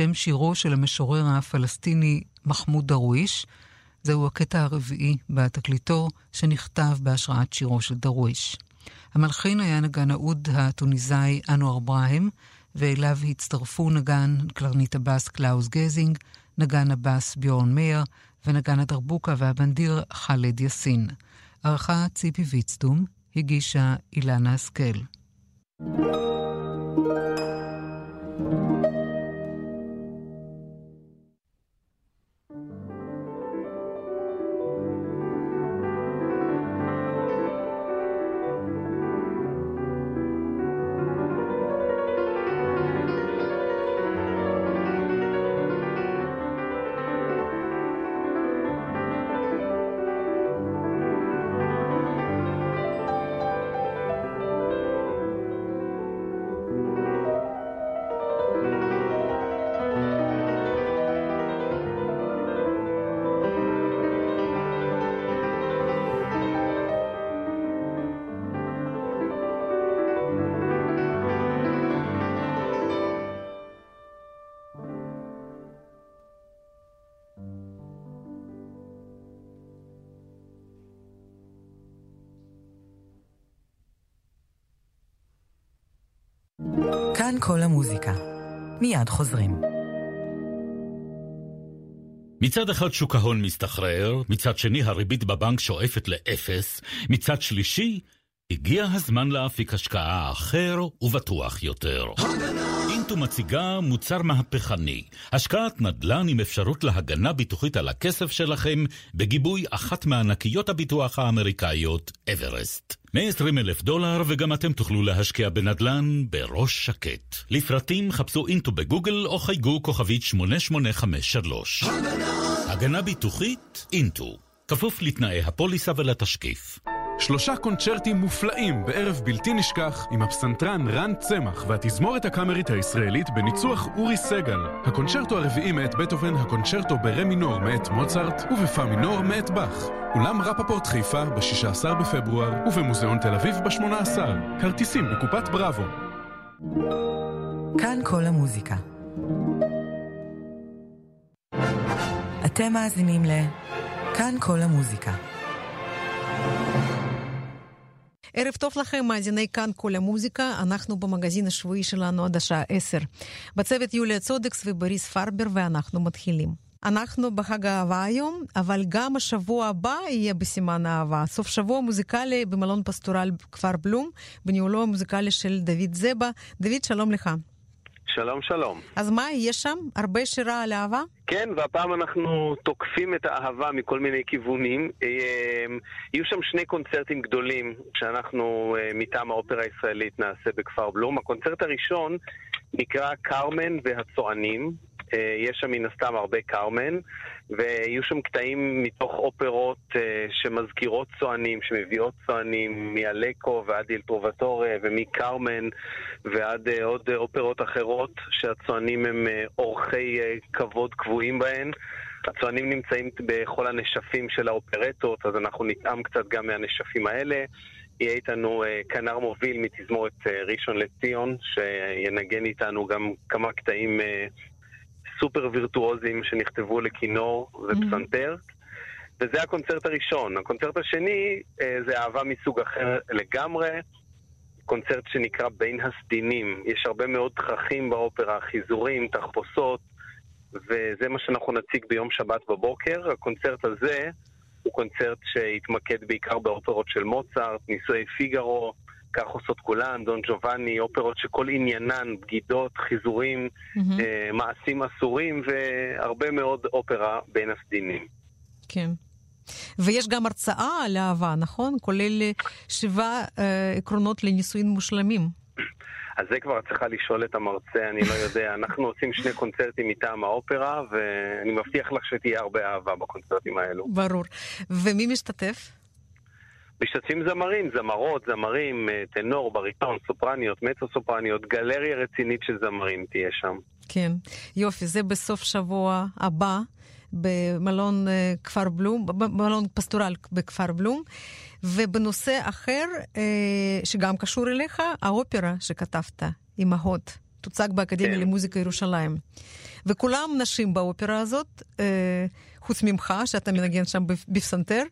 בשם שירו של המשורר הפלסטיני מחמוד דרוויש. זהו הקטע הרביעי בתקליטו שנכתב בהשראת שירו של דרוויש. המלחין היה נגן האוד הטוניסאי אנואר ברהם, ואליו הצטרפו נגן קלרנית הבאס קלאוס גזינג, נגן הבאס ביורן מאיר, ונגן הדרבוקה והבנדיר חאלד יאסין. ערכה ציפי ויצטום, הגישה אילנה השכל. כאן כל המוזיקה. מיד חוזרים. מצד אחד שוק ההון מסתחרר, מצד שני הריבית בבנק שואפת לאפס, מצד שלישי, הגיע הזמן להפיק השקעה אחר ובטוח יותר. אינטו מציגה מוצר מהפכני, השקעת נדל"ן עם אפשרות להגנה ביטוחית על הכסף שלכם, בגיבוי אחת מענקיות הביטוח האמריקאיות, אברסט. 120 אלף דולר וגם אתם תוכלו להשקיע בנדל"ן בראש שקט. לפרטים חפשו אינטו בגוגל או חייגו כוכבית 8853. הגנה ביטוחית אינטו. כפוף לתנאי הפוליסה ולתשקיף. שלושה קונצ'רטים מופלאים בערב בלתי נשכח עם הפסנתרן רן צמח והתזמורת הקאמרית הישראלית בניצוח אורי סגל. הקונצ'רטו הרביעי מאת בטהובן, הקונצ'רטו ברה מינור מאת מוצרט ובפה מינור מאת באך. אולם רפפורט חיפה ב-16 בפברואר ובמוזיאון תל אביב ב-18. כרטיסים בקופת בראבו. כאן כל המוזיקה. אתם מאזינים ל... כאן כל המוזיקה. ערב טוב לכם, מאזיני כאן כל המוזיקה, אנחנו במגזין השבועי שלנו עד השעה 10. בצוות יוליה צודקס ובריס פרבר ואנחנו מתחילים. אנחנו בחג האהבה היום, אבל גם השבוע הבא יהיה בסימן האהבה. סוף שבוע מוזיקלי במלון פסטורל כפר בלום, בניהולו המוזיקלי של דוד זבה. דוד, שלום לך. שלום, שלום. אז מה יהיה שם? הרבה שירה על אהבה? כן, והפעם אנחנו תוקפים את האהבה מכל מיני כיוונים. אמ, יהיו שם שני קונצרטים גדולים שאנחנו אה, מטעם האופרה הישראלית נעשה בכפר בלום. הקונצרט הראשון נקרא קרמן והצוענים. אה, יש שם מן הסתם הרבה קרמן, ויהיו שם קטעים מתוך אופרות אה, שמזכירות צוענים, שמביאות צוענים, מאלקו ועד איל טרובטורה ומקרמן ועד אה, עוד אופרות אחרות, שהצוענים הם אורחי כבוד קבועים בהן. הצוענים נמצאים בכל הנשפים של האופרטות, אז אנחנו נטעם קצת גם מהנשפים האלה. יהיה איתנו כנר מוביל מתזמורת ראשון לציון, שינגן איתנו גם כמה קטעים סופר וירטואוזים שנכתבו לכינור ופסנתר. וזה הקונצרט הראשון. הקונצרט השני אה, זה אהבה מסוג אחר לגמרי, קונצרט שנקרא בין הסדינים. יש הרבה מאוד תככים באופרה, חיזורים, תחפושות, וזה מה שאנחנו נציג ביום שבת בבוקר. הקונצרט הזה הוא קונצרט שהתמקד בעיקר באופרות של מוצרט, נישואי פיגארו, כך עושות כולן, דון ג'ובאני, אופרות שכל עניינן בגידות, חיזורים, mm-hmm. אה, מעשים אסורים והרבה מאוד אופרה בין הסדינים. כן. ויש גם הרצאה על אהבה, נכון? כולל שבעה אה, עקרונות לנישואין מושלמים. אז זה כבר צריכה לשאול את המרצה, אני לא יודע. אנחנו עושים שני קונצרטים מטעם האופרה, ואני מבטיח לך שתהיה הרבה אהבה בקונצרטים האלו. ברור. ומי משתתף? משתתפים זמרים, זמרות, זמרים, אה, טנור, בריטון, סופרניות, מצו סופרניות, גלריה רצינית של זמרים תהיה שם. כן, יופי, זה בסוף שבוע הבא במלון אה, כפר בלום, במלון פסטורל בכפר בלום. ובנושא אחר, אה, שגם קשור אליך, האופרה שכתבת, אמהות, תוצג באקדמיה כן. למוזיקה ירושלים. וכולם נשים באופרה הזאת, חוץ ממך, שאתה מנגן שם בפסנתר,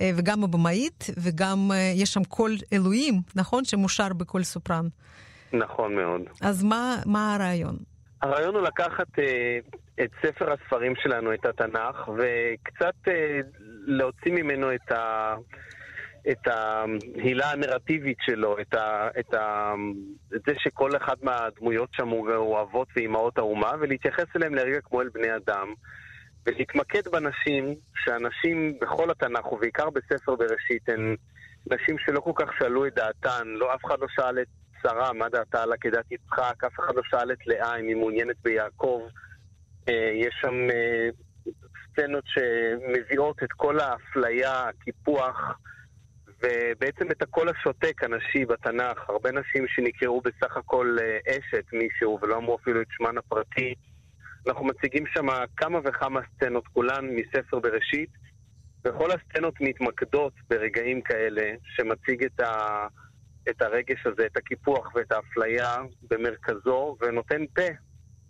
אה, וגם הבמאית, וגם אה, יש שם קול אלוהים, נכון? שמושר בקול סופרן. נכון מאוד. אז מה, מה הרעיון? הרעיון הוא לקחת אה, את ספר הספרים שלנו, את התנ"ך, וקצת אה, להוציא ממנו את ה... את ההילה הנרטיבית שלו, את, ה, את, ה, את זה שכל אחד מהדמויות שם הוא אבות ואימהות האומה, ולהתייחס אליהם לרגע כמו אל בני אדם, ולהתמקד בנשים, שהנשים בכל התנ"ך, ובעיקר בספר בראשית, הן נשים שלא כל כך שאלו את דעתן, לא אף אחד לא שאל את שרה מה דעתה על עקדת יצחק, אף אחד לא שאל את לאה אם היא מעוניינת ביעקב. אה, יש שם אה, סצנות שמביאות את כל האפליה, הקיפוח, ובעצם את הקול השותק הנשי בתנ"ך. הרבה נשים שנקראו בסך הכל אה, אשת מישהו ולא אמרו אפילו את שמן הפרטי. אנחנו מציגים שם כמה וכמה סצנות, כולן מספר בראשית, וכל הסצנות מתמקדות ברגעים כאלה, שמציג את, ה, את הרגש הזה, את הקיפוח ואת האפליה במרכזו, ונותן פה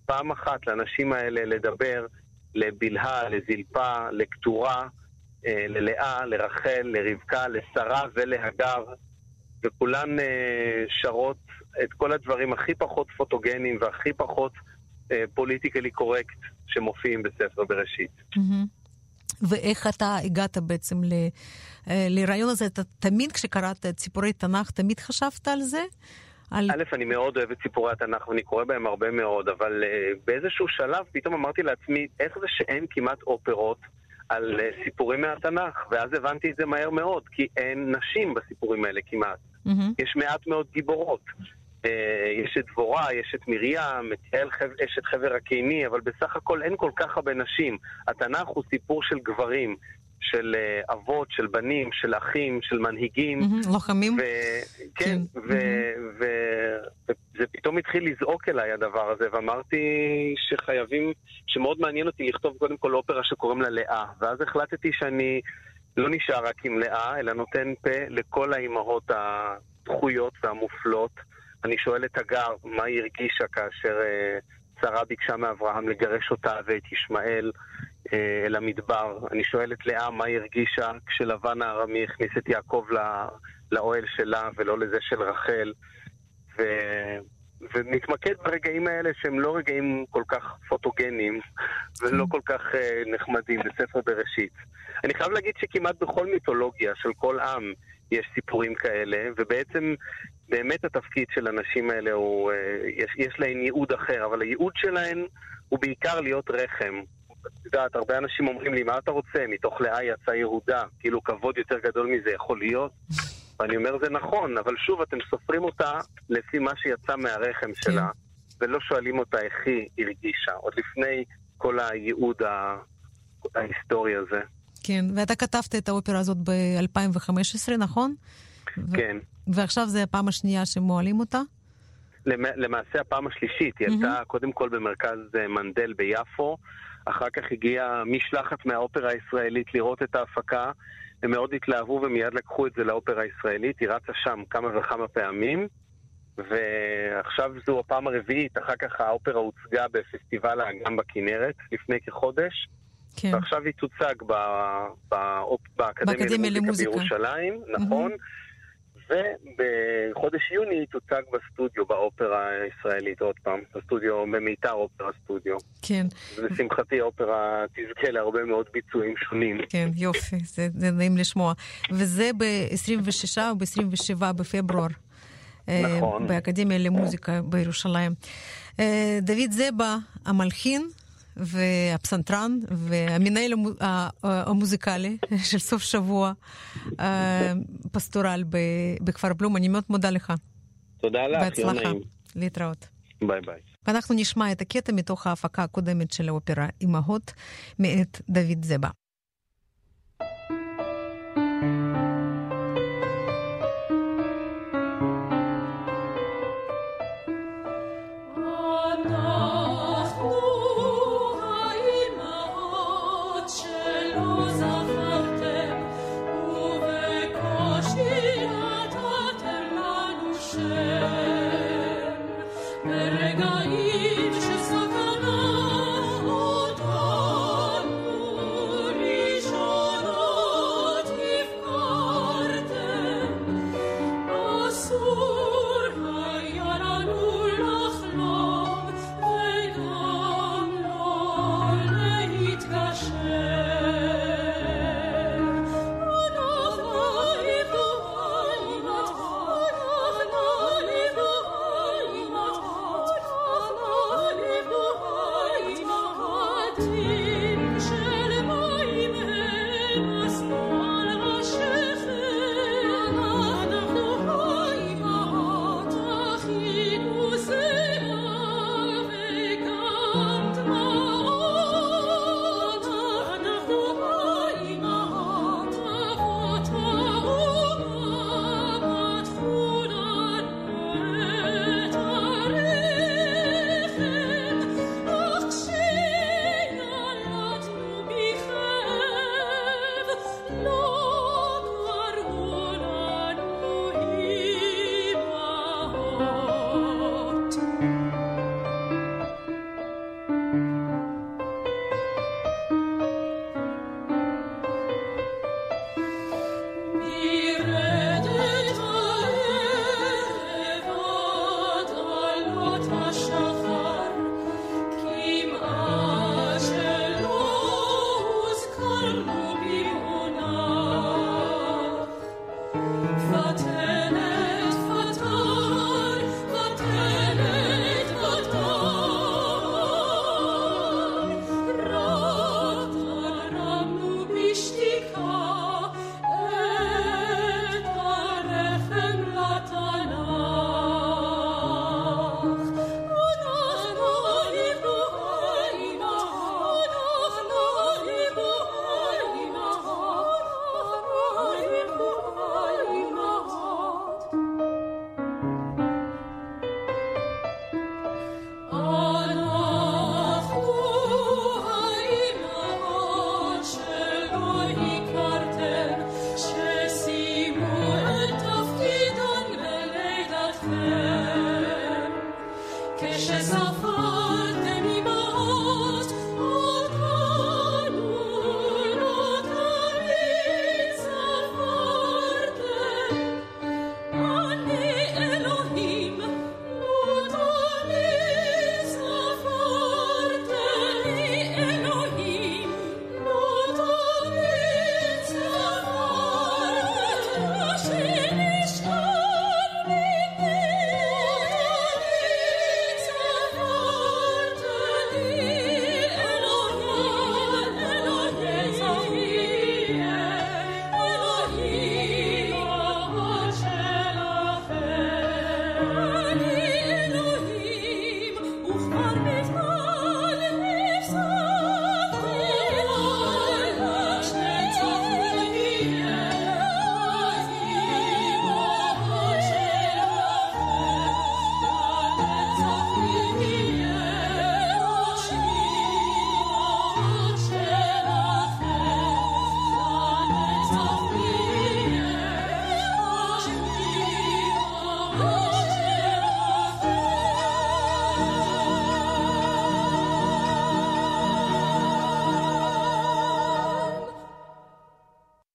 פעם אחת לנשים האלה לדבר לבלהה, לזלפה, לקטורה, אה, ללאה, לרחל, לרבקה, לשרה ולהגר, וכולן אה, שרות את כל הדברים הכי פחות פוטוגנים והכי פחות פוליטיקלי קורקט שמופיעים בספר בראשית. ואיך אתה הגעת בעצם ל, אה, לרעיון הזה? אתה תמיד כשקראת את סיפורי תנ"ך, תמיד חשבת על זה? על... א', אני מאוד אוהב את סיפורי התנ"ך ואני קורא בהם הרבה מאוד, אבל uh, באיזשהו שלב פתאום אמרתי לעצמי, איך זה שאין כמעט אופרות על uh, סיפורים מהתנ"ך? ואז הבנתי את זה מהר מאוד, כי אין נשים בסיפורים האלה כמעט. Mm-hmm. יש מעט מאוד גיבורות. אה, יש את דבורה, יש את מרים, את יעל אשת חבר הקיני, אבל בסך הכל אין כל כך הרבה נשים. התנ"ך הוא סיפור של גברים, של אה, אבות, של בנים, של אחים, של מנהיגים. לוחמים. כן, וזה פתאום התחיל לזעוק אליי הדבר הזה, ואמרתי שחייבים, שמאוד מעניין אותי לכתוב קודם כל אופרה שקוראים לה לאה. ואז החלטתי שאני לא נשאר רק עם לאה, אלא נותן פה לכל האימהות הדחויות והמופלות. אני שואל את הגר מה היא הרגישה כאשר אה, שרה ביקשה מאברהם לגרש אותה ואת ישמעאל אה, אל המדבר. אני שואל את לאה מה היא הרגישה כשלבן הארמי הכניס את יעקב לא, לאוהל שלה ולא לזה של רחל. ו... ונתמקד ברגעים האלה שהם לא רגעים כל כך פוטוגנים ולא כל כך uh, נחמדים בספר בראשית. אני חייב להגיד שכמעט בכל מיתולוגיה של כל עם יש סיפורים כאלה, ובעצם באמת התפקיד של הנשים האלה הוא, אה, יש, יש להן ייעוד אחר, אבל הייעוד שלהן הוא בעיקר להיות רחם. את יודעת, הרבה אנשים אומרים לי, מה אתה רוצה? מתוך לאה יצא יהודה. כאילו, כבוד יותר גדול מזה יכול להיות? ואני אומר, זה נכון, אבל שוב, אתם סופרים אותה לפי מה שיצא מהרחם כן. שלה, ולא שואלים אותה איך היא הרגישה, עוד לפני כל הייעוד ההיסטורי הזה. כן, ואתה כתבת את האופרה הזאת ב-2015, נכון? כן. ועכשיו זה הפעם השנייה שמועלים אותה? למעשה הפעם השלישית, היא עלתה קודם כל במרכז אה, מנדל ביפו, אחר כך הגיעה משלחת מהאופרה הישראלית לראות את ההפקה, הם מאוד התלהבו ומיד לקחו את זה לאופרה הישראלית, היא רצה שם כמה וכמה פעמים, ועכשיו זו הפעם הרביעית, אחר כך האופרה הוצגה בפסטיבל האגם בכנרת לפני כחודש. כן. ועכשיו היא תוצג באקדמיה למוזיקה בירושלים, נכון. Mm-hmm. ובחודש יוני היא תוצג בסטודיו, באופרה הישראלית, עוד פעם, בסטודיו, במיתר אופרה סטודיו. כן. ולשמחתי האופרה תזכה להרבה מאוד ביצועים שונים. כן, יופי, זה, זה נעים לשמוע. וזה ב-26 או ב-27 בפברואר. אה, נכון. באקדמיה למוזיקה בירושלים. אה, דוד זבה, המלחין, והפסנתרן והמנהל המוזיקלי של סוף שבוע פסטורל בכפר בלום. אני מאוד מודה לך. תודה לך, יום נעים. להתראות. ביי ביי. ואנחנו נשמע את הקטע מתוך ההפקה הקודמת של האופרה "אמהות" מאת דוד זבה.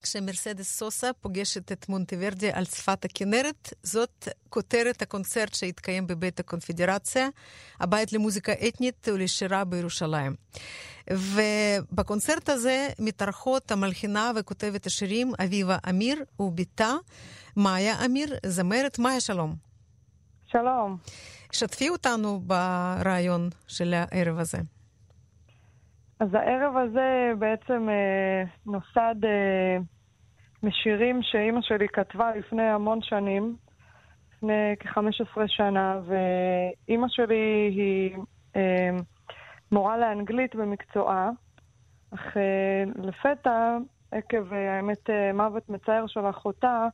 כשמרסדס סוסה פוגשת את מונטוורדי על שפת הכנרת. זאת כותרת הקונצרט שהתקיים בבית הקונפדרציה, הבית למוזיקה אתנית ולשירה בירושלים. ובקונצרט הזה מתארחות המלחינה וכותבת השירים אביבה אמיר ובתה מאיה אמיר, זמרת. מאיה, שלום. שלום. שתפי אותנו ברעיון של הערב הזה. אז הערב הזה בעצם אה, נוסד אה, משירים שאימא שלי כתבה לפני המון שנים, לפני כ-15 שנה, ואימא שלי היא אה, מורה לאנגלית במקצועה, אך אה, לפתע, עקב אה, האמת אה, מוות מצער של אחותה,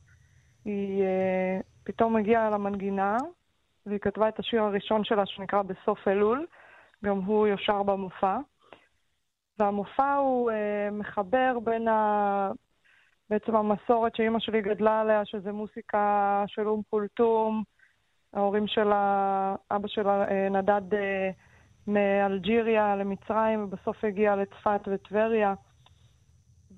היא אה, פתאום הגיעה למנגינה, והיא כתבה את השיר הראשון שלה שנקרא בסוף אלול, גם הוא יושר במופע. והמופע הוא אה, מחבר בין ה... בעצם המסורת שאימא שלי גדלה עליה, שזה מוסיקה של אום פולטום, ההורים שלה, אבא שלה אה, נדד אה, מאלג'יריה למצרים, ובסוף הגיע לצפת וטבריה.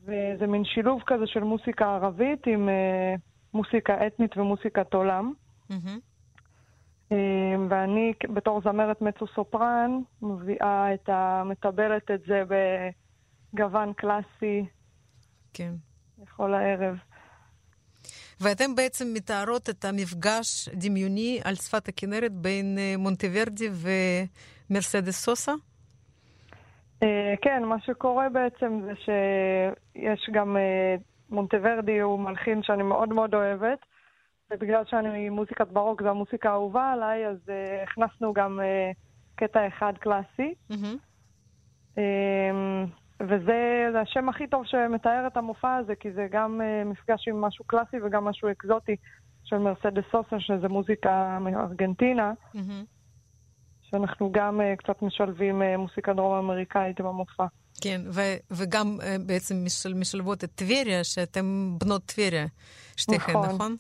וזה מין שילוב כזה של מוסיקה ערבית עם אה, מוסיקה אתנית ומוסיקת עולם. Mm-hmm. ואני בתור זמרת מצו סופרן מביאה את ה... מטבלת את זה בגוון קלאסי. כן. לכל הערב. ואתם בעצם מתארות את המפגש דמיוני על שפת הכנרת בין אה, מונטוורדי ומרסדס סוסה? כן, מה שקורה בעצם זה שיש גם מונטוורדי, הוא מלחין שאני מאוד מאוד אוהבת, ובגלל שאני מוזיקת ברוק, זו המוזיקה האהובה עליי, אז הכנסנו גם קטע אחד קלאסי. Mm-hmm. וזה השם הכי טוב שמתאר את המופע הזה, כי זה גם מפגש עם משהו קלאסי וגם משהו אקזוטי של מרסדס סוסה, שזה מוזיקה מארגנטינה. Mm-hmm. שאנחנו גם uh, קצת משלבים uh, מוסיקה דרום-אמריקאית עם המופע. כן, ו- וגם בעצם משל- משלבות את טבריה, שאתם בנות טבריה, שתיכן, נכון? נכון.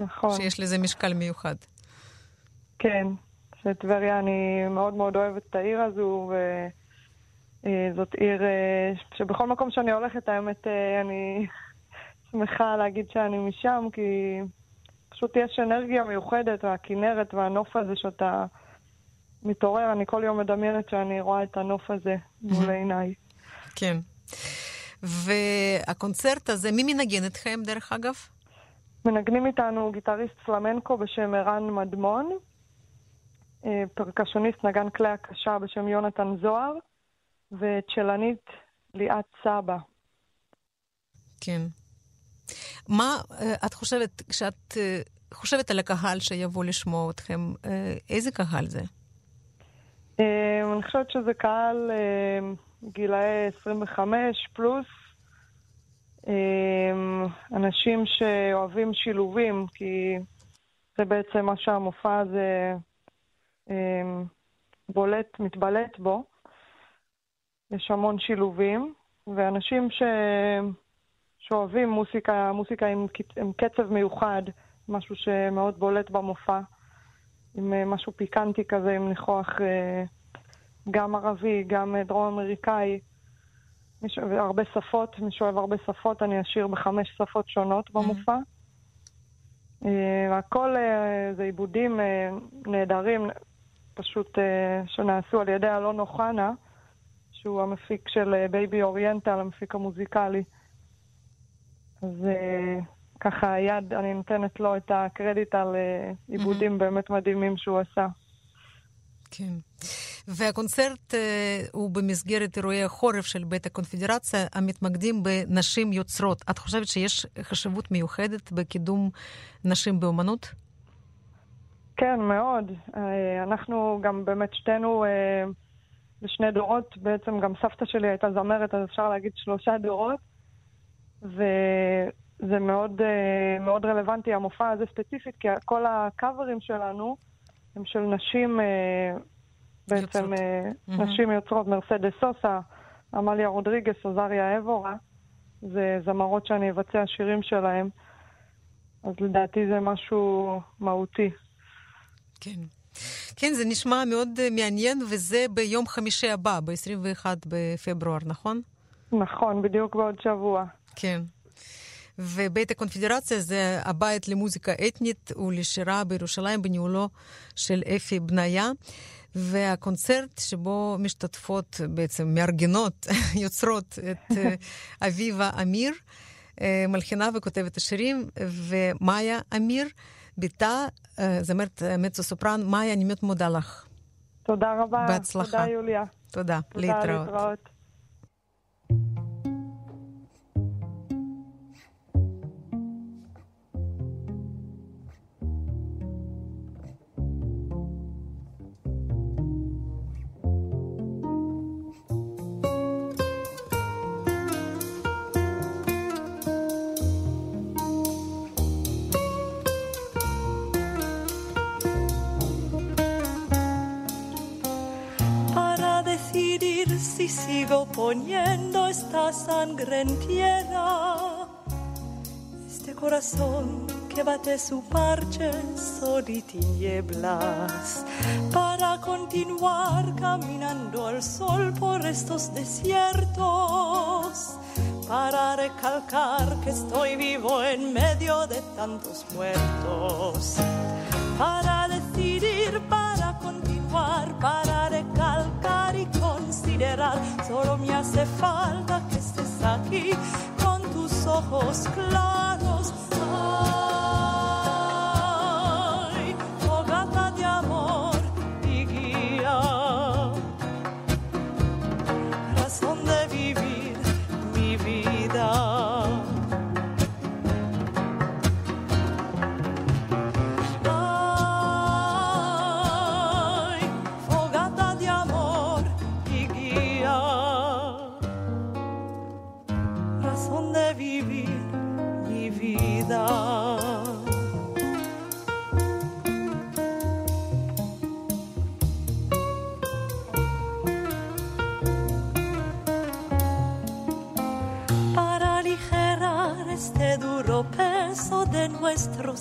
נכון. שיש לזה משקל מיוחד. כן, שטבריה, אני מאוד מאוד אוהבת את העיר הזו, וזאת עיר שבכל מקום שאני הולכת, האמת, אני שמחה להגיד שאני משם, כי פשוט יש אנרגיה מיוחדת, והכינרת והנוף הזה שאתה... מתעורר, אני כל יום מדמיינת שאני רואה את הנוף הזה מול עיניי. כן. והקונצרט הזה, מי מנגן אתכם, דרך אגב? מנגנים איתנו גיטריסט פלמנקו בשם ערן מדמון, אה, פרקשוניסט נגן כלי הקשה בשם יונתן זוהר, וצ'לנית ליאת סבא. כן. מה אה, את חושבת, כשאת אה, חושבת על הקהל שיבוא לשמוע אתכם, איזה קהל זה? אני חושבת שזה קהל גילאי 25 פלוס. אנשים שאוהבים שילובים, כי זה בעצם מה שהמופע הזה בולט, מתבלט בו. יש המון שילובים, ואנשים ש... שאוהבים מוסיקה, מוסיקה עם, עם קצב מיוחד, משהו שמאוד בולט במופע. עם אה, משהו פיקנטי כזה, עם ניחוח אה, גם ערבי, גם אה, דרום אמריקאי, הרבה שפות, מי שאוהב הרבה שפות, אני אשאיר בחמש שפות שונות mm-hmm. במופע. הכל זה עיבודים נהדרים, פשוט שנעשו על ידי אלון אוחנה, שהוא המפיק של בייבי אוריינטל, המפיק המוזיקלי. אז ככה יד, אני נותנת לו את הקרדיט על אה, עיבודים mm-hmm. באמת מדהימים שהוא עשה. כן. והקונצרט הוא במסגרת אירועי החורף של בית הקונפדרציה המתמקדים בנשים יוצרות. את חושבת שיש חשיבות מיוחדת בקידום נשים באומנות? כן, מאוד. אנחנו גם באמת שתינו בשני דורות, בעצם גם סבתא שלי הייתה זמרת, אז אפשר להגיד שלושה דורות. ו... זה מאוד, אה, מאוד רלוונטי, המופע הזה ספציפית, כי כל הקאברים שלנו הם של נשים, אה, בעצם יוצרות. mm-hmm. נשים יוצרות, מרסדס סוסה, עמליה רודריגס, עוזריה אבורה, זה זמרות שאני אבצע שירים שלהם, אז לדעתי זה משהו מהותי. כן. כן, זה נשמע מאוד מעניין, וזה ביום חמישי הבא, ב-21 בפברואר, נכון? נכון, בדיוק בעוד שבוע. כן. ובית הקונפדרציה זה הבית למוזיקה אתנית ולשירה בירושלים בניהולו של אפי בניה. והקונצרט שבו משתתפות, בעצם מארגנות, יוצרות את אה, אביבה אמיר, אה, מלחינה וכותבת השירים, ומאיה אמיר, בתה, אה, זמרת מצו סופרן. מאיה, אני מאוד מודה לך. תודה רבה. בהצלחה. תודה, יוליה. תודה. תודה, להתראות. si sigo poniendo esta sangre en tierra. Este corazón que bate su parche sol y tinieblas para continuar caminando al sol por estos desiertos. Para recalcar que estoy vivo en medio de tantos muertos. Para decidir, para continuar, para recalcar y con Solo me hace falta que estés aquí con tus ojos claros.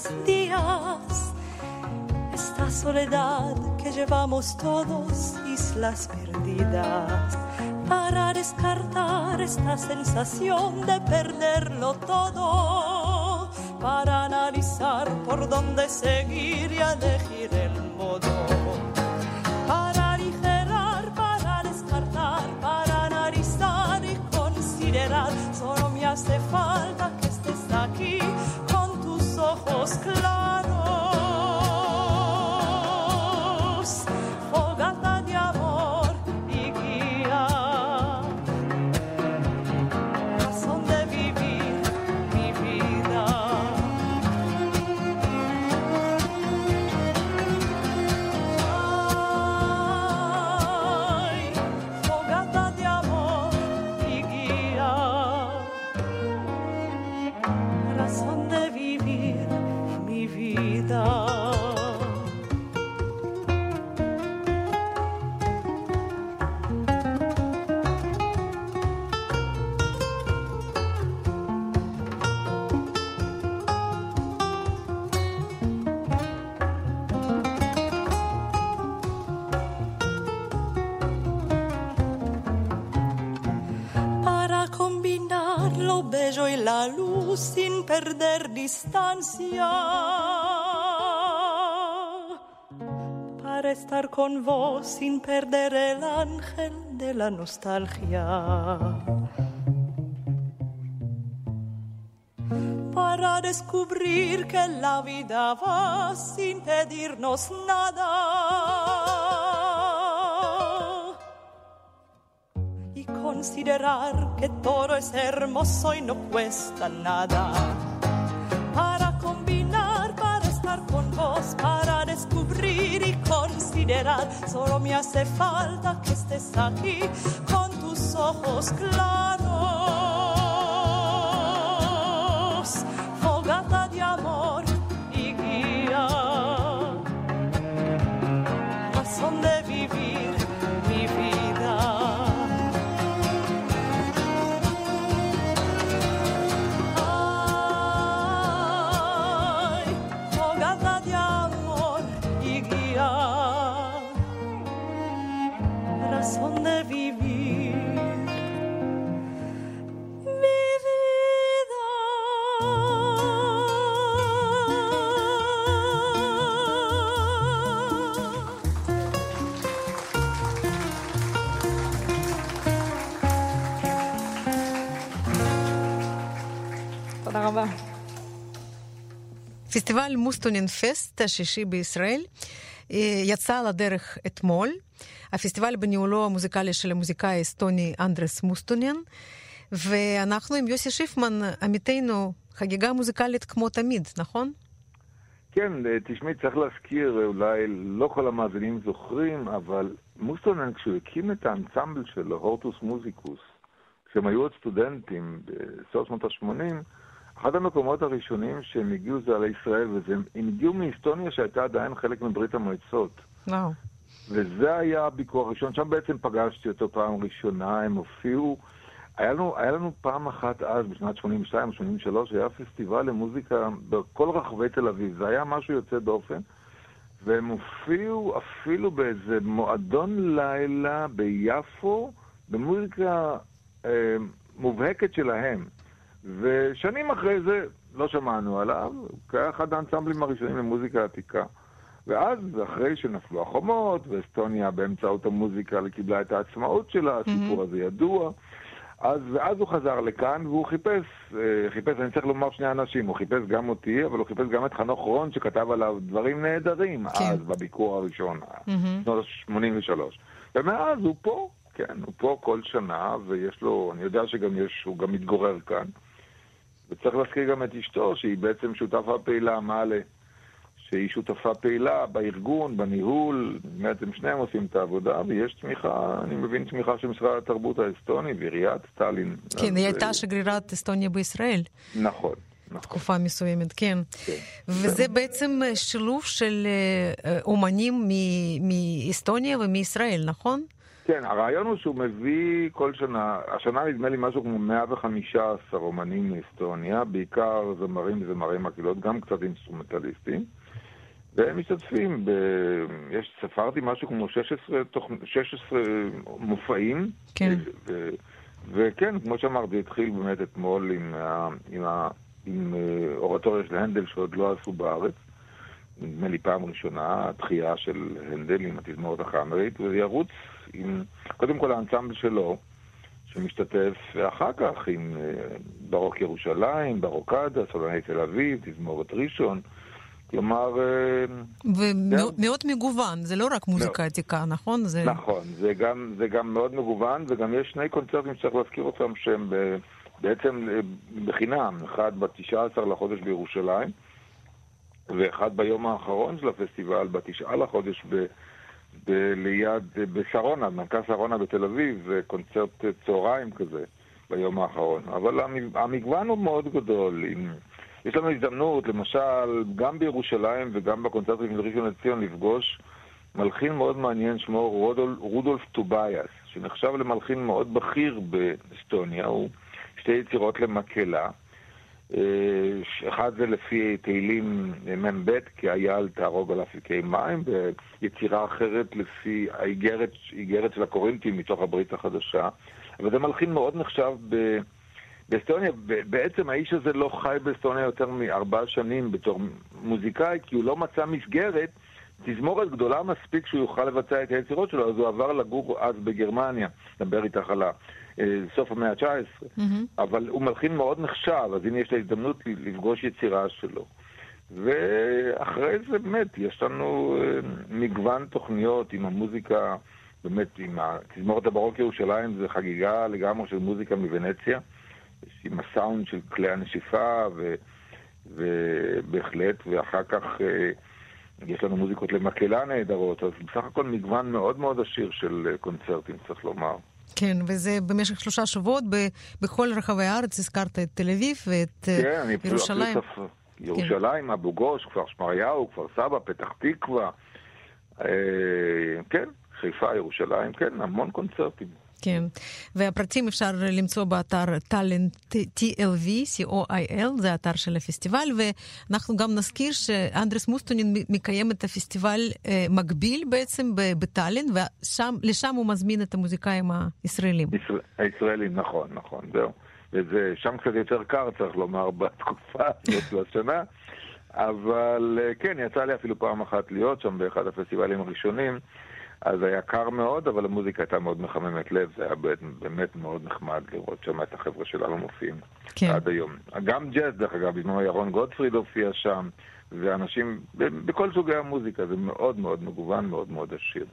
Nuestros días. Esta soledad que llevamos todos, islas perdidas, para descartar esta sensación de perderlo todo, para analizar por dónde seguir y elegir close. Bello y la luz sin perder distancia. Para estar con vos sin perder el ángel de la nostalgia. Para descubrir que la vida va sin pedirnos nada considerar que todo es hermoso y no cuesta nada. Para combinar, para estar con vos, para descubrir y considerar, solo me hace falta que estés aquí con tus ojos claros. Fogata de amor פסטיבל מוסטונין פסט השישי בישראל יצא לדרך אתמול. הפסטיבל בניהולו המוזיקלי של המוזיקאי האסטוני אנדרס מוסטונין, ואנחנו עם יוסי שיפמן, עמיתנו, חגיגה מוזיקלית כמו תמיד, נכון? כן, תשמעי, צריך להזכיר, אולי לא כל המאזינים זוכרים, אבל מוסטונן, כשהוא הקים את האנסמבל שלו, הורטוס מוזיקוס, כשהם היו עוד סטודנטים בסוף שנות ה-80, אחד המקומות הראשונים שהם הגיעו זה על ישראל, והם הגיעו מאסטוניה שהייתה עדיין חלק מברית המועצות. וואו. וזה היה הביקור הראשון, שם בעצם פגשתי אותו פעם ראשונה, הם הופיעו. היה לנו, היה לנו פעם אחת אז, בשנת 82 83, היה פסטיבל למוזיקה בכל רחבי תל אביב. זה היה משהו יוצא דופן. והם הופיעו אפילו באיזה מועדון לילה ביפו, במוזיקה אה, מובהקת שלהם. ושנים אחרי זה לא שמענו עליו, הוא היה אחד האנסמבלים הראשונים למוזיקה עתיקה. ואז, אחרי שנפלו החומות, ואסטוניה באמצעות המוזיקה קיבלה את העצמאות שלה, הסיפור הזה ידוע, אז, ואז הוא חזר לכאן והוא חיפש, אה, חיפש, אני צריך לומר שני אנשים, הוא חיפש גם אותי, אבל הוא חיפש גם את חנוך רון שכתב עליו דברים נהדרים, כן. אז בביקור הראשון, שנות ה-83. ומאז הוא פה, כן, הוא פה כל שנה, ויש לו, אני יודע שגם יש, הוא גם מתגורר כאן. וצריך להזכיר גם את אשתו, שהיא בעצם שותפה פעילה, מעלה, שהיא שותפה פעילה בארגון, בניהול, באמת הם שניהם עושים את העבודה, ויש תמיכה, אני מבין תמיכה של משרד התרבות האסטוני ועיריית סטלין. כן, היא הייתה אה, שגרירת אסטוניה בישראל. נכון, נכון. תקופה מסוימת, כן. כן. וזה בעצם שילוב של אה, אומנים מאסטוניה ומישראל, נכון? כן, הרעיון הוא שהוא מביא כל שנה, השנה נדמה לי משהו כמו 115 אומנים מאסטוניה, בעיקר זמרים וזמרי מקהלות, גם קצת אינסטרומנטליסטים, והם משתתפים ב... יש, ספרתי משהו כמו 16, תוכ... 16 מופעים. כן. ו... וכן, כמו שאמרתי, התחיל באמת אתמול עם, ה... עם, ה... עם אה, אורטוריה של הנדל שעוד לא עשו בארץ. נדמה לי פעם ראשונה, תחייה של הנדל עם התזמורת החאמרית, וזה ירוץ עם, קודם כל האנסמבל שלו, שמשתתף אחר כך עם אה, ברוק ירושלים, ברוקדה, סולני תל אביב, תזמורת ראשון. כלומר, אה, ומאוד מגוון, זה לא רק מוזיקה עתיקה, נכון? זה... נכון, זה גם, זה גם מאוד מגוון, וגם יש שני קונצרטים שצריך להזכיר אותם שהם ב, בעצם אה, בחינם, אחד ב-19 לחודש בירושלים, ואחד ביום האחרון של הפסטיבל, בתשעה לחודש ב... ב- ליד, בשרונה, במרכז שרונה בתל אביב, קונצרט צהריים כזה ביום האחרון. אבל המ- המגוון הוא מאוד גדול. עם... יש לנו הזדמנות, למשל, גם בירושלים וגם בקונצרטים של ראשון לציון, לפגוש מלחין מאוד מעניין שמו רודול, רודולף טובייס, שנחשב למלחין מאוד בכיר באסטוניה, הוא שתי יצירות למקהלה. אה, אחד זה לפי תהילים מ"ב, כי אייל תהרוג על אפיקי מים, ויצירה אחרת לפי האיגרת, איגרת של הקורינטים מתוך הברית החדשה. אבל זה מלחין מאוד נחשב ב... באסטוניה, בעצם האיש הזה לא חי באסטוניה יותר מארבע שנים בתור מוזיקאי, כי הוא לא מצא מסגרת, תזמורת גדולה מספיק שהוא יוכל לבצע את היצירות שלו, אז הוא עבר לגור אז בגרמניה, לדבר איתך על סוף המאה ה-19. Mm-hmm. אבל הוא מלחין מאוד נחשב, אז הנה יש לה הזדמנות לפגוש יצירה שלו. ואחרי זה באמת, יש לנו אה, מגוון תוכניות עם המוזיקה, באמת עם התזמורת הברוק ירושלים, זה חגיגה לגמרי של מוזיקה מוונציה, עם הסאונד של כלי הנשיפה, ו, ובהחלט, ואחר כך אה, יש לנו מוזיקות למקהלה נהדרות, אז בסך הכל מגוון מאוד מאוד עשיר של אה, קונצרטים, צריך לומר. כן, וזה במשך שלושה שבועות ב, בכל רחבי הארץ, הזכרת את תל אביב ואת כן, אני ירושלים. אפילו ירושלים, כן. אבו גוש, כפר שמריהו, כפר סבא, פתח תקווה, אה, כן, חיפה, ירושלים, כן, המון קונצרטים. כן, והפרטים אפשר למצוא באתר טאלנט TLV, co.il, זה האתר של הפסטיבל, ואנחנו גם נזכיר שאנדרס מוסטונין מקיים את הפסטיבל אה, מקביל בעצם בטאלנט, ולשם הוא מזמין את המוזיקאים הישראלים. ישראל, הישראלים, נכון, נכון, זהו. וזה שם קצת יותר קר, צריך לומר, בתקופה הזאת של השנה. אבל כן, יצא לי אפילו פעם אחת להיות שם באחד הפסטיבלים הראשונים. אז היה קר מאוד, אבל המוזיקה הייתה מאוד מחממת לב, זה היה באמת מאוד נחמד לראות שם את החבר'ה שלנו מופיעים כן. עד היום. גם ג'אז, דרך אגב, בזמנו ירון גודפריד הופיע שם, ואנשים, בכל סוגי המוזיקה, זה מאוד מאוד מגוון, מאוד מאוד עשיר.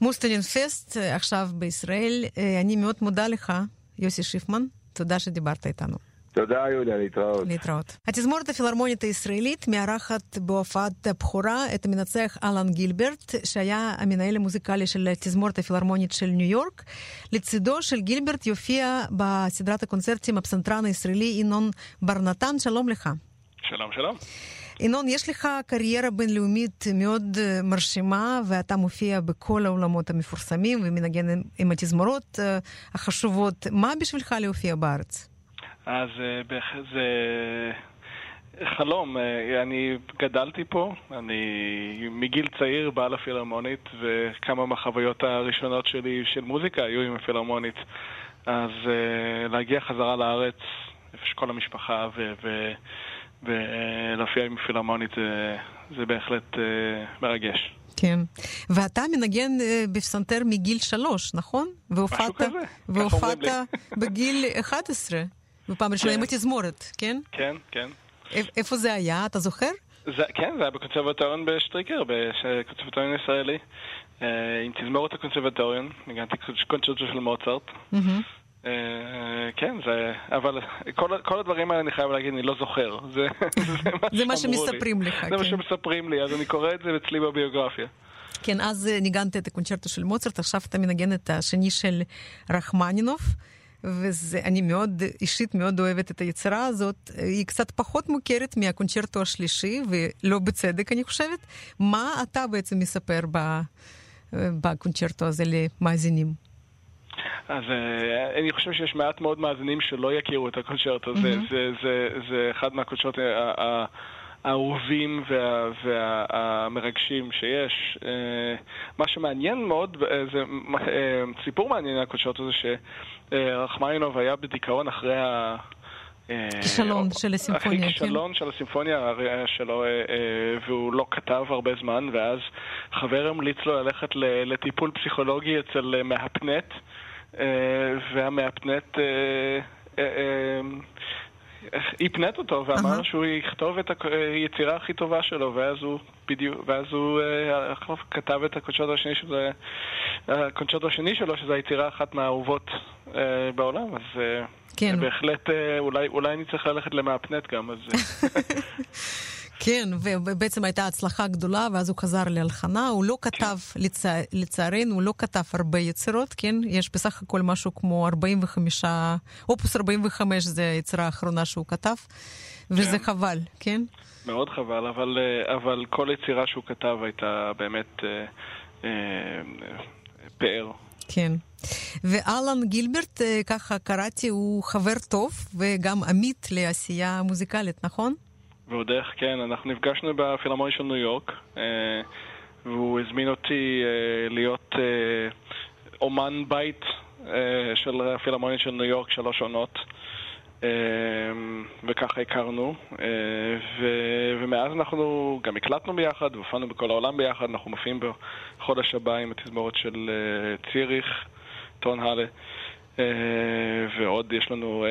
מוסטלין פסט עכשיו בישראל, אני מאוד מודה לך, יוסי שיפמן, תודה שדיברת איתנו. תודה, יוליה, להתראות. להתראות. התזמורת הפילהרמונית הישראלית מארחת בהופעת הבכורה את המנצח אלן גילברט, שהיה המנהל המוזיקלי של התזמורת הפילהרמונית של ניו יורק. לצידו של גילברט יופיע בסדרת הקונצרטים הפסנתרן הישראלי ינון בר נתן. שלום לך. שלום, שלום. ינון, יש לך קריירה בינלאומית מאוד מרשימה, ואתה מופיע בכל העולמות המפורסמים ומנגן עם התזמורות החשובות. מה בשבילך להופיע בארץ? אז זה חלום. אני גדלתי פה, אני מגיל צעיר בא לפילהרמונית, וכמה מהחוויות הראשונות שלי של מוזיקה היו עם הפילהרמונית. אז להגיע חזרה לארץ, איפה שכל המשפחה. ולהופיע עם פילהרמונית זה, זה בהחלט מרגש. כן. ואתה מנגן בפסנתר מגיל שלוש, נכון? משהו כזה, והופעת בגיל 11. בפעם ראשונה עם התזמורת, כן? כן, כן. איפה זה היה, אתה זוכר? זה, כן, זה היה בקונסרבטוריון בשטריקר, בקונסרבטוריון ישראלי. עם תזמורת הקונסרבטוריון, ניגנתי קונצ'רטו של מוצרט. אה, כן, זה, אבל כל, כל הדברים האלה אני חייב להגיד, אני לא זוכר. זה, זה מה, זה מה שמספרים לי. לך, זה כן. מה שמספרים לי, אז אני קורא את זה אצלי בביוגרפיה. כן, אז אה, ניגנת את הקונצ'רטו של מוצרט, עכשיו אתה מנגן את השני של רחמנינוב. ואני מאוד, אישית מאוד אוהבת את היצירה הזאת. היא קצת פחות מוכרת מהקונצ'רטו השלישי, ולא בצדק, אני חושבת. מה אתה בעצם מספר בקונצ'רטו הזה למאזינים? אז uh, אני חושב שיש מעט מאוד מאזינים שלא יכירו את הקונצ'רטו. Mm-hmm. זה, זה, זה, זה אחד מהקונצ'רטו האהובים וה, והמרגשים שיש. Uh, מה שמעניין מאוד, uh, זה uh, סיפור מעניין מהקונצ'רטו זה שרחמיינוב היה בדיכאון אחרי ה... כישלון של הסימפוניה, כן. כישלון של הסימפוניה שלו, והוא לא כתב הרבה זמן, ואז חבר המליץ לו ללכת לטיפול פסיכולוגי אצל מהפנט. והמאפנט הפנט אותו ואמר שהוא יכתוב את היצירה הכי טובה שלו, ואז הוא בדיוק, ואז הוא כתב את הקונצ'רטו השני הקונצ'רטו השני שלו, שזו היצירה אחת מהאהובות בעולם, אז כן. בהחלט, אולי, אולי אני צריך ללכת למאפנט גם, אז... כן, ובעצם הייתה הצלחה גדולה, ואז הוא חזר להלחנה. הוא לא כתב, כן. לצע... לצערנו, הוא לא כתב הרבה יצירות, כן? יש בסך הכל משהו כמו 45, אופוס 45 זה היצירה האחרונה שהוא כתב, וזה כן. חבל, כן? מאוד חבל, אבל, אבל כל יצירה שהוא כתב הייתה באמת אה, אה, פאר. כן. ואלן גילברט, ככה קראתי, הוא חבר טוב וגם עמית לעשייה מוזיקלית, נכון? ועוד איך, כן, אנחנו נפגשנו בפילהמוניה של ניו יורק, אה, והוא הזמין אותי אה, להיות אה, אומן בית של הפילהמוניה של ניו יורק שלוש עונות. וככה הכרנו, ומאז אנחנו גם הקלטנו ביחד, והופענו בכל העולם ביחד, אנחנו מופיעים בחודש הבא עם התזמורת של ציריך, טון הלה. ועוד יש לנו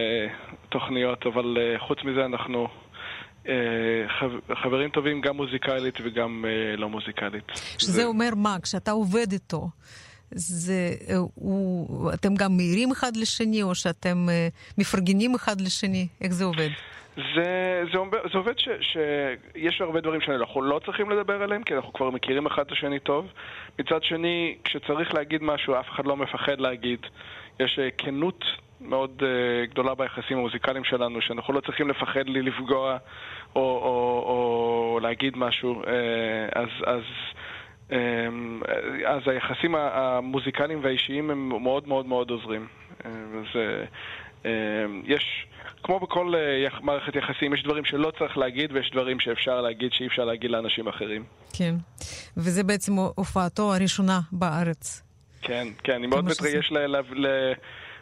תוכניות, אבל חוץ מזה אנחנו חברים טובים גם מוזיקלית וגם אה, לא מוזיקלית. שזה זה... אומר מה? כשאתה עובד איתו, זה, אה, הוא, אתם גם מעירים אחד לשני, או שאתם מפרגנים אחד לשני? איך זה עובד? זה, זה, עובד, זה עובד ש, שיש הרבה דברים שאנחנו לא צריכים לדבר עליהם, כי אנחנו כבר מכירים אחד את השני טוב. מצד שני, כשצריך להגיד משהו, אף אחד לא מפחד להגיד. יש כנות מאוד uh, גדולה ביחסים המוזיקליים שלנו, שאנחנו לא צריכים לפחד לי לפגוע או, או, או להגיד משהו. Uh, אז, אז, um, אז היחסים המוזיקליים והאישיים הם מאוד מאוד מאוד עוזרים. אז, uh, יש, כמו בכל מערכת יחסים, יש דברים שלא צריך להגיד ויש דברים שאפשר להגיד שאי אפשר להגיד לאנשים אחרים. כן, וזה בעצם הופעתו הראשונה בארץ. כן, כן, אני מאוד מתרגש ל... ל, ל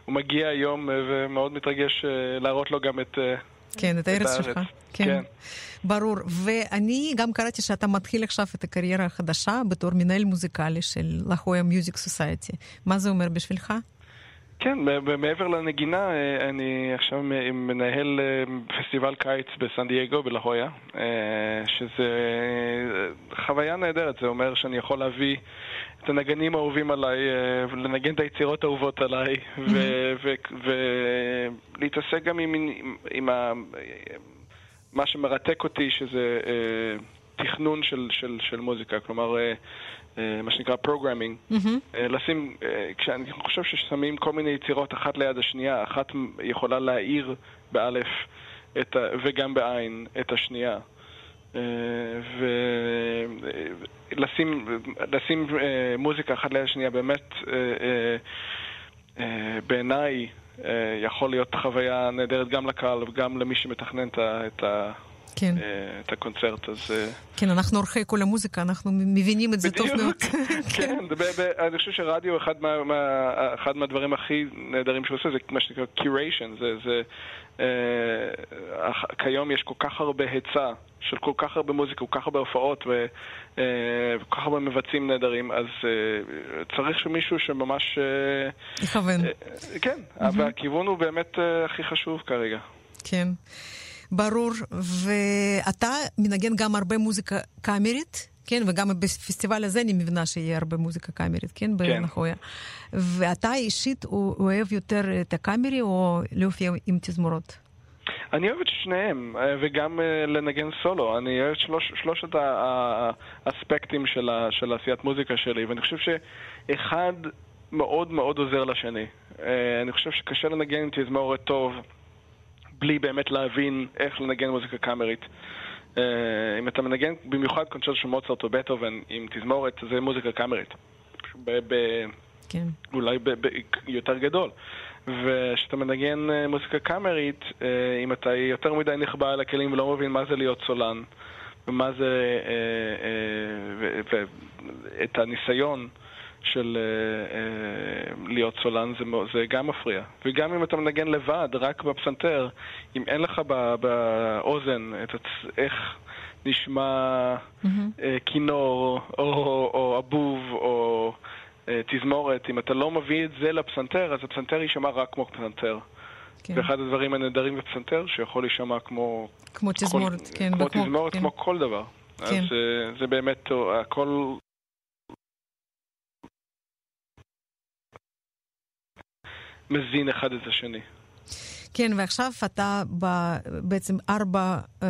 הוא מגיע היום אה, ומאוד מתרגש אה, להראות לו גם את... אה, כן, את הארץ שלך. כן. כן. ברור. ואני גם קראתי שאתה מתחיל עכשיו את הקריירה החדשה בתור מנהל מוזיקלי של לחויה מיוזיק סוסייטי. מה זה אומר בשבילך? כן, מעבר לנגינה, אני עכשיו מנהל פסטיבל קיץ בסן דייגו, בלהויה, שזה חוויה נהדרת. זה אומר שאני יכול להביא את הנגנים האהובים עליי, אה, לנגן את היצירות האהובות עליי, ולהתעסק גם עם, עם, ה, מה שמרתק אותי, שזה אה, תכנון של, של, של מוזיקה, כלומר, אה, מה שנקרא programming. לשים, כשאני חושב ששמים כל מיני יצירות אחת ליד השנייה, אחת יכולה להאיר באלף וגם בעין את השנייה. ולשים לשים, אה, מוזיקה אחת ליד השנייה באמת אה, אה, בעיניי יכול להיות חוויה נהדרת גם לקהל וגם למי שמתכנן את ה... כן. את הקונצרט, אז... כן, אנחנו עורכי כל המוזיקה, אנחנו מבינים את זה טוב מאוד. כן, אני חושב שרדיו, אחד מהדברים הכי נהדרים שהוא עושה, זה מה שנקרא קיריישן, זה אה, כיום יש כל כך הרבה היצע של כל כך הרבה מוזיקה, כל כך הרבה הופעות ו, אה, וכל כך הרבה מבצעים נהדרים, אז אה, צריך שמישהו שממש... יכוון. כן, mm-hmm. והכיוון הוא באמת הכי חשוב כרגע. כן. ברור, ואתה מנגן גם הרבה מוזיקה קאמרית, כן, וגם בפסטיבל הזה אני מבינה שיהיה הרבה מוזיקה קאמרית, כן? כן. בנחויה. ואתה אישית אוהב יותר את הקאמרי או להופיע עם תזמורות? אני אוהב את שניהם, אה, וגם אה, לנגן סולו. אני אוהב את שלוש, שלושת האספקטים של, ה, של עשיית מוזיקה שלי, ואני חושב שאחד מאוד מאוד עוזר לשני. אה, אני חושב שקשה לנגן עם תזמורת טוב באמת להבין איך לנגן מוזיקה קאמרית. אם אתה מנגן במיוחד קונצ'רט של מוצרט או בטהובן עם תזמורת, זה מוזיקה קאמרית. ב- ב- כן. אולי ב- ב- יותר גדול. וכשאתה מנגן אה, מוזיקה קאמרית, אה, אם אתה יותר מדי נחבא על הכלים ולא מבין מה זה להיות סולן, ומה זה... אה, ואת הניסיון של להיות סולן זה, זה גם מפריע. וגם אם אתה מנגן לבד, רק בפסנתר, אם אין לך באוזן את איך נשמע mm-hmm. כינור, או, או אבוב, או... אה, תזמורת, אם אתה לא מביא את זה לפסנתר, אז הפסנתר יישמע רק כמו פסנתר. כן. זה אחד הדברים הנהדרים בפסנתר, שיכול להישמע כמו... כמו תזמורת, כל, כן. כמו וכמו, תזמורת, כן. כמו כל דבר. כן. אז זה, זה באמת, הכל... מזין אחד את השני. כן, ועכשיו אתה בעצם ארבע אה,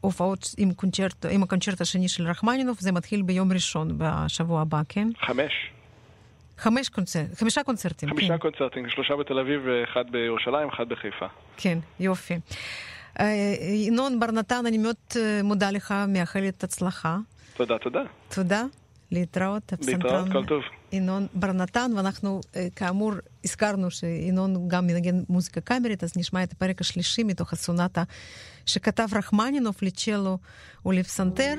הופעות עם, קונצ'רט, עם הקונצ'רט השני של רחמנינוב, זה מתחיל ביום ראשון בשבוע הבא, כן? חמש. חמש קונצרט, חמישה קונצרטים. חמישה כן. קונצרטים, שלושה בתל אביב ואחד בירושלים, אחד בחיפה. כן, יופי. אה, ינון בר נתן, אני מאוד אה, מודה לך, מאחלת הצלחה. תודה, תודה. תודה. להתראות, טוב. ינון בר נתן, ואנחנו אה, כאמור הזכרנו שינון גם מנגן מוזיקה קאמרית, אז נשמע את הפרק השלישי מתוך הסונטה שכתב רחמנינוב לצ'לו ולפסנתר.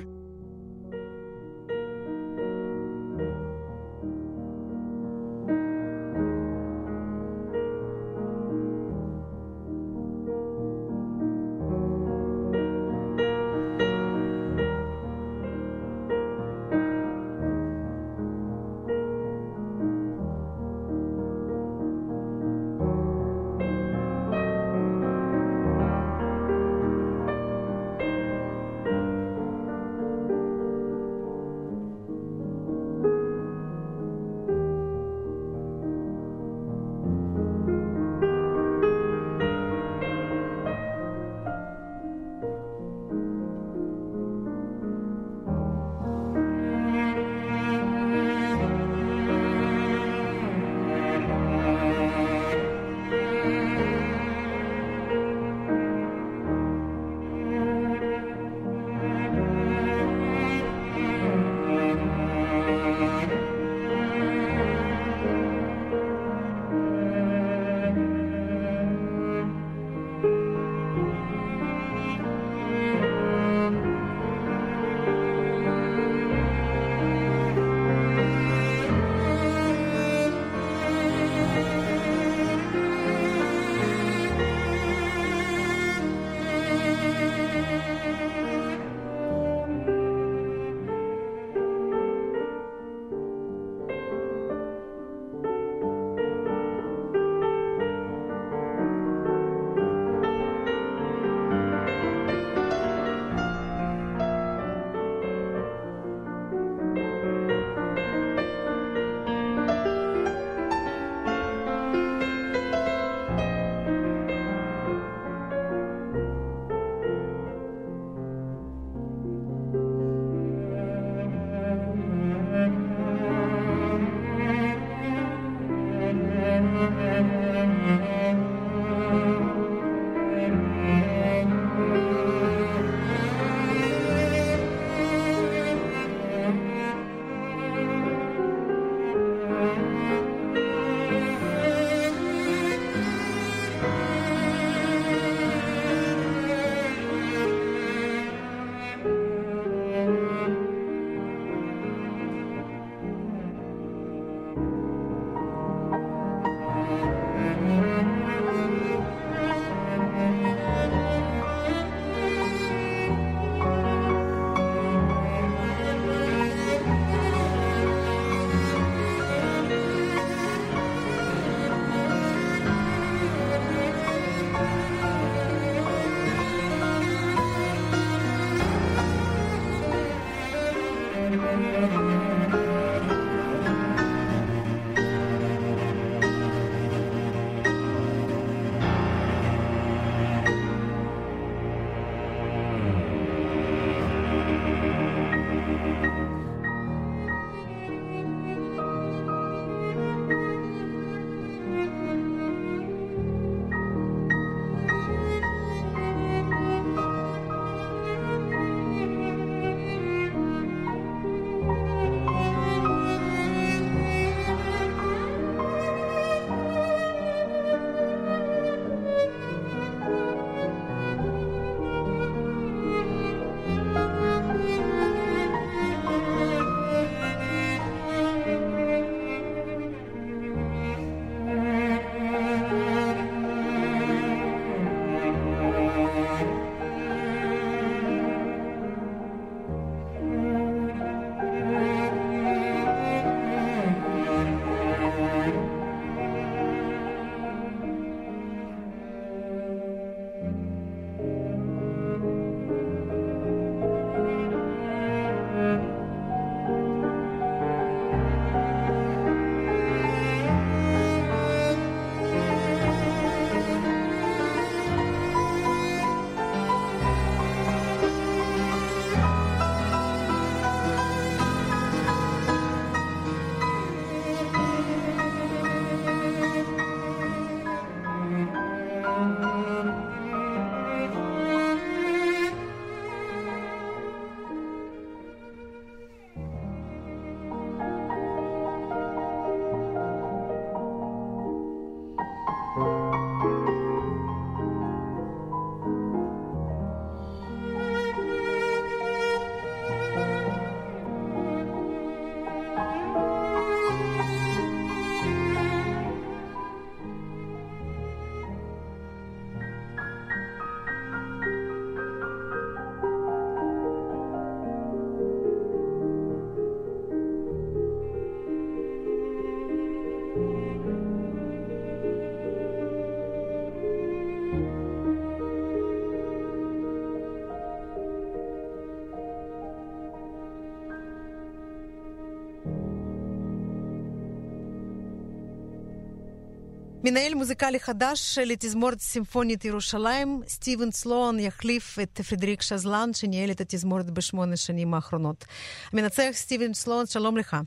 מנהל מוזיקלי חדש לתזמורת סימפונית ירושלים, סטיבן סלון יחליף את פרדריק שזלן, שניהל את התזמורת בשמונה שנים האחרונות. המנצח סטיבן סלון, שלום לך.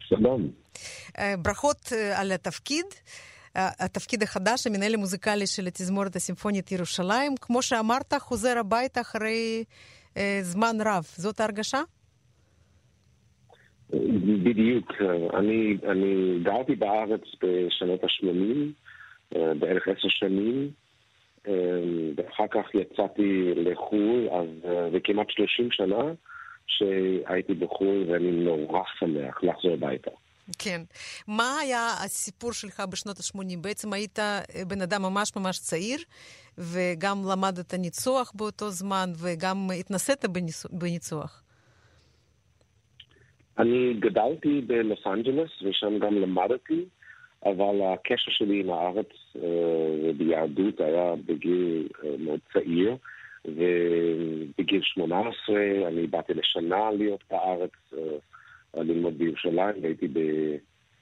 שלום. ברכות על התפקיד. התפקיד החדש, המנהל המוזיקלי של התזמורת הסימפונית ירושלים. כמו שאמרת, חוזר הביתה אחרי זמן רב. זאת ההרגשה? בדיוק. אני, אני גרתי בארץ בשנות ה-80, בערך עשר שנים, ואחר כך יצאתי לחו"ל, אז זה כמעט 30 שנה שהייתי בחו"ל, ואני נורא שמח לחזור הביתה. כן. מה היה הסיפור שלך בשנות ה-80? בעצם היית בן אדם ממש ממש צעיר, וגם למדת ניצוח באותו זמן, וגם התנסית בניצוח. אני גדלתי בלוס אנג'לס, ושם גם למדתי, אבל הקשר שלי עם הארץ וביהדות היה בגיל מאוד צעיר, ובגיל 18 אני באתי לשנה להיות בארץ, ללמוד בירושלים, והייתי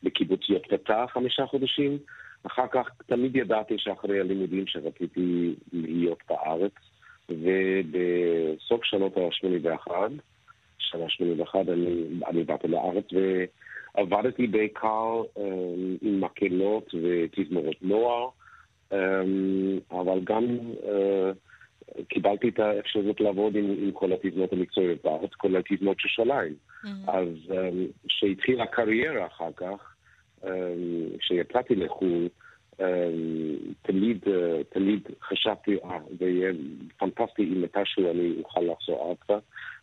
בקיבוץ יוטקתה חמישה חודשים. אחר כך תמיד ידעתי שאחרי הלימודים שרציתי להיות בארץ, ובסוף שנות ה-81, שנה 81 אני, אני באתי לארץ ועבדתי בעיקר um, עם מקהלות ותזמורות נוער, um, אבל גם uh, קיבלתי את האפשרות לעבוד עם, עם כל התזמורות המקצועיות בארץ, כל התזמורות של שליים. Mm-hmm. אז כשהתחילה um, הקריירה אחר כך, כשיצאתי לחו"ל, תמיד, uh, תמיד חשבתי, אה, זה יהיה פנטסטי אם מתישהו אני אוכל לחזור ארצה.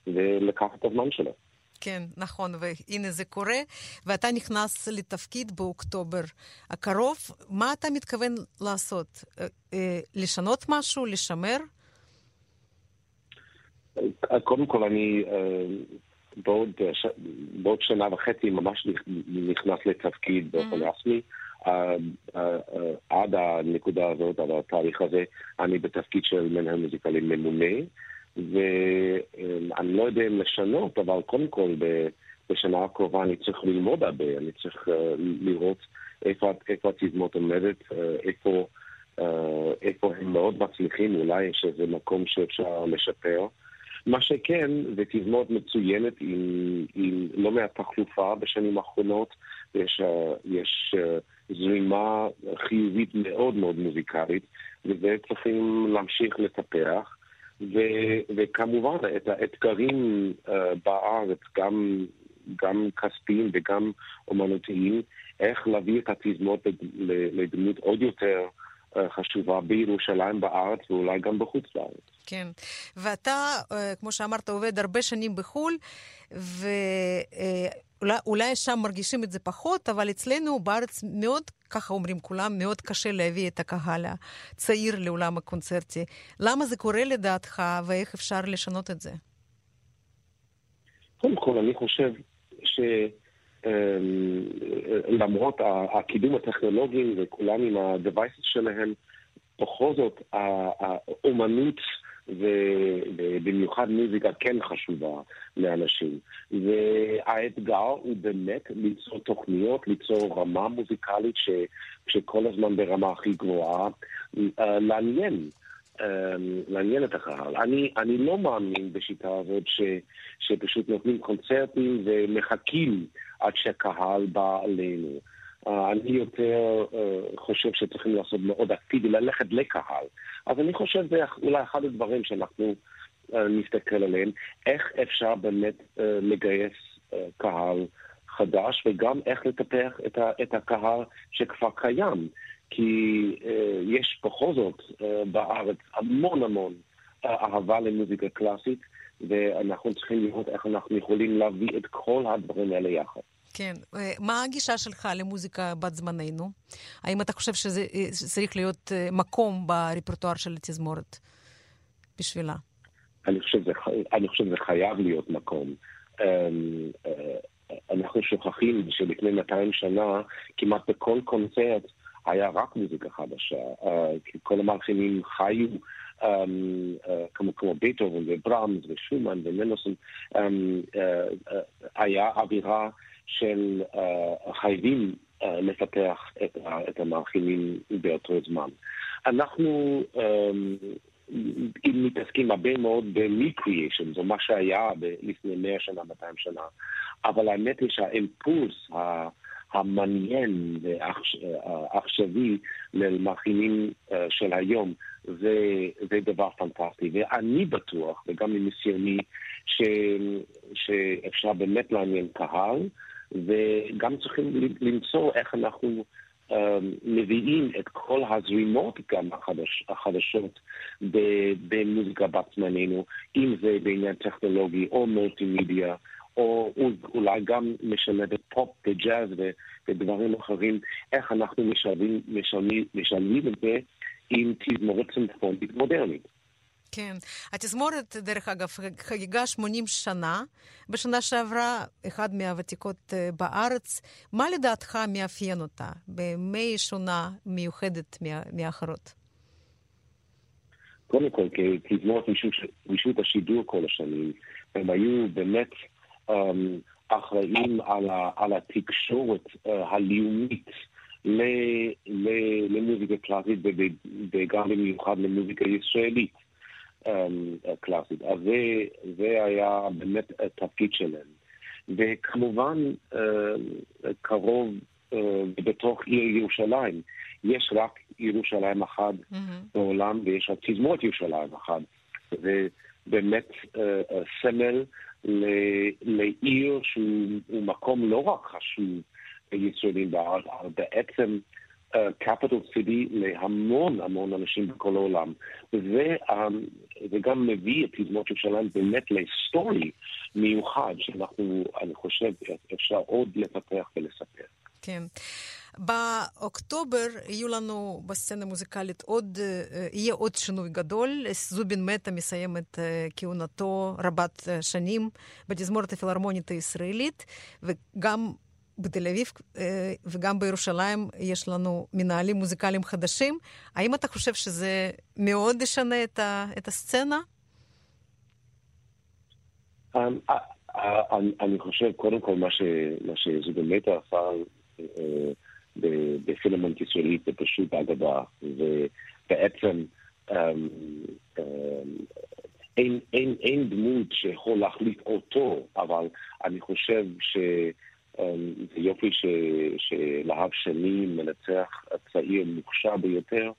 ולקח את הזמן שלו. כן, נכון, והנה זה קורה, ואתה נכנס לתפקיד באוקטובר הקרוב. מה אתה מתכוון לעשות? לשנות משהו? לשמר? קודם כל, אני בעוד, בעוד שנה וחצי ממש נכנס לתפקיד באופן רשמי. עד הנקודה הזאת, עד התאריך הזה, אני בתפקיד של מנהל מוזיקלי ממונה. ואני לא יודע אם לשנות, אבל קודם כל בשנה הקרובה אני צריך ללמוד הרבה, אני צריך לראות איפה, איפה התזמות עומדת, איפה, איפה הם מאוד מצליחים, אולי יש איזה מקום שאפשר לשפר. מה שכן, זה תזמורת מצוינת עם, עם לא מעט תחלופה בשנים האחרונות, יש, יש זרימה חיובית מאוד מאוד מוזיקלית, וזה צריכים להמשיך לטפח. ו- וכמובן, את האתגרים uh, בארץ, גם, גם כספיים וגם אומנותיים, איך להביא את התזמות לדמות עוד יותר uh, חשובה בירושלים, בארץ ואולי גם בחוץ לארץ. כן, ואתה, uh, כמו שאמרת, עובד הרבה שנים בחו"ל, ו... אולי, אולי שם מרגישים את זה פחות, אבל אצלנו בארץ מאוד, ככה אומרים כולם, מאוד קשה להביא את הקהל הצעיר לעולם הקונצרטי. למה זה קורה לדעתך, ואיך אפשר לשנות את זה? קודם כל, אני חושב שלמרות הקידום הטכנולוגי וכולם עם ה-devices שלהם, בכל זאת האומנות ובמיוחד מוזיקה כן חשובה לאנשים. והאתגר הוא באמת ליצור תוכניות, ליצור רמה מוזיקלית ש, שכל הזמן ברמה הכי גבוהה, אה, לעניין. אה, לעניין את הקהל. אני, אני לא מאמין בשיטה הזאת ש, שפשוט נותנים קונצרטים ומחכים עד שהקהל בא עלינו. אני יותר uh, חושב שצריכים לעשות מאוד אקטיבי, ללכת לקהל. אז אני חושב שזה אולי אחד הדברים שאנחנו uh, נסתכל עליהם, איך אפשר באמת uh, לגייס קהל חדש, וגם איך לטפח את, הקהל שכבר קיים. כי יש בכל זאת בארץ המון המון אהבה למוזיקה קלאסית, ואנחנו צריכים לראות איך אנחנו יכולים להביא את כל הדברים האלה יחד. כן. מה הגישה שלך למוזיקה בת זמננו? האם אתה חושב שזה צריך להיות מקום ברפרטואר של התזמורת בשבילה? אני חושב שזה, חייב להיות מקום. אנחנו שוכחים שלפני 200 שנה, כמעט בכל קונצרט היה רק מוזיקה חדשה. כל המלחינים חיו כמו, כמו בטהובן וברמס ושומן ומנוסון. היה אווירה של uh, חייבים לפתח את, את המאכילים באותו זמן. אנחנו אם מתעסקים הרבה מאוד ב-recreation, זה מה שהיה לפני 100 שנה, 200 שנה, אבל האמת היא שהאימפולס המעניין והעכשווי למאכילים אה, של היום זה, זה דבר פנטסטי. ואני בטוח, וגם מניסיוני, שאפשר באמת לעניין קהל, וגם צריכים למצוא איך אנחנו מביאים את כל הזרימות גם החדש, החדשות במוזיקה בת זמננו, אם זה בעניין טכנולוגי או מולטימדיה, או אולי גם משלבת פופ וג'אז ודברים אחרים, איך אנחנו משלבים את זה עם תזמורת סימפונית מודרנית. כן. התזמורת, דרך אגב, חגיגה 80 שנה. בשנה שעברה, אחת מהוותיקות בארץ. מה לדעתך מאפיין אותה? במה היא שונה, מיוחדת מאחרות? קודם כל, כתזמורת רשות השידור כל השנים, הם היו באמת um, אחראים על, ה, על התקשורת uh, הלאומית למוזיקה קלאסית וגם במיוחד למוזיקה ישראלית. קלאסית. אז זה, זה היה באמת התפקיד שלהם. וכמובן, קרוב בתוך עיר ירושלים, יש רק ירושלים אחת mm-hmm. בעולם ויש רק תזמורת ירושלים אחת. זה באמת סמל לעיר שהוא מקום לא רק חשוב לישראלים בארץ, אבל בעצם capital city להמון המון אנשים בכל העולם. וזה, זה גם מביא את תזמות ירושלים באמת להיסטורי מיוחד, שאנחנו, אני חושב, אפשר עוד לפתח ולספר. כן. באוקטובר יהיו לנו בסצנה המוזיקלית עוד, יהיה עוד שינוי גדול. זובין מטה מסיים את כהונתו רבת שנים בתזמורת הפילהרמונית הישראלית, וגם בתל אביב וגם בירושלים יש לנו מנהלים מוזיקליים חדשים. האם אתה חושב שזה מאוד ישנה את, ה, את הסצנה? אני חושב, קודם כל, מה, שזה באמת עשה בפילמנט ישראלית זה פשוט אגדה, ובעצם אין, אין, אין דמות שיכול להחליט אותו, אבל אני חושב ש... זה יופי ש, שלהב שני, מנצח הצעיר מוכשר ביותר,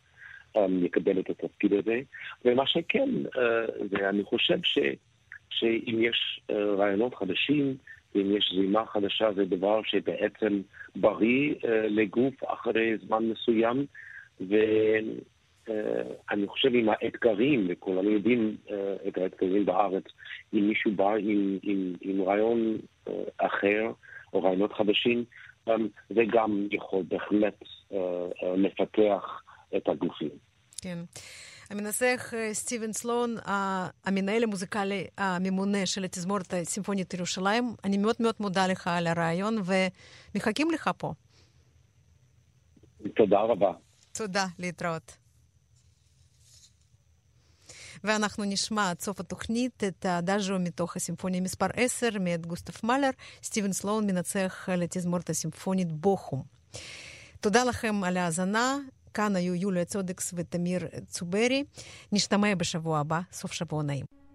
יקבל את התפקיד הזה. ומה שכן, ואני חושב ש, שאם יש רעיונות חדשים, ואם יש זרימה חדשה, זה דבר שבעצם בריא לגוף אחרי זמן מסוים. ואני חושב עם האתגרים, וכולנו יודעים את האתגרים בארץ, אם מישהו בא עם, עם, עם רעיון אחר, או רעיונות חדשים, זה גם יכול בהחלט לפתח את הגופים. כן. המנסח סטיבן סלון, המנהל המוזיקלי הממונה של התזמורת הסימפונית ירושלים, אני מאוד מאוד מודה לך על הרעיון ומחכים לך פה. תודה רבה. תודה, להתראות. ואנחנו נשמע עד סוף התוכנית את הדאז'ו מתוך הסימפוניה מספר 10 מאת גוסטף מאלר, סטיבן סלון מנצח לתזמורת הסימפונית בוכום. תודה לכם על ההאזנה. כאן היו יוליה צודקס ותמיר צוברי. נשתמע בשבוע הבא, סוף שבוע נעים.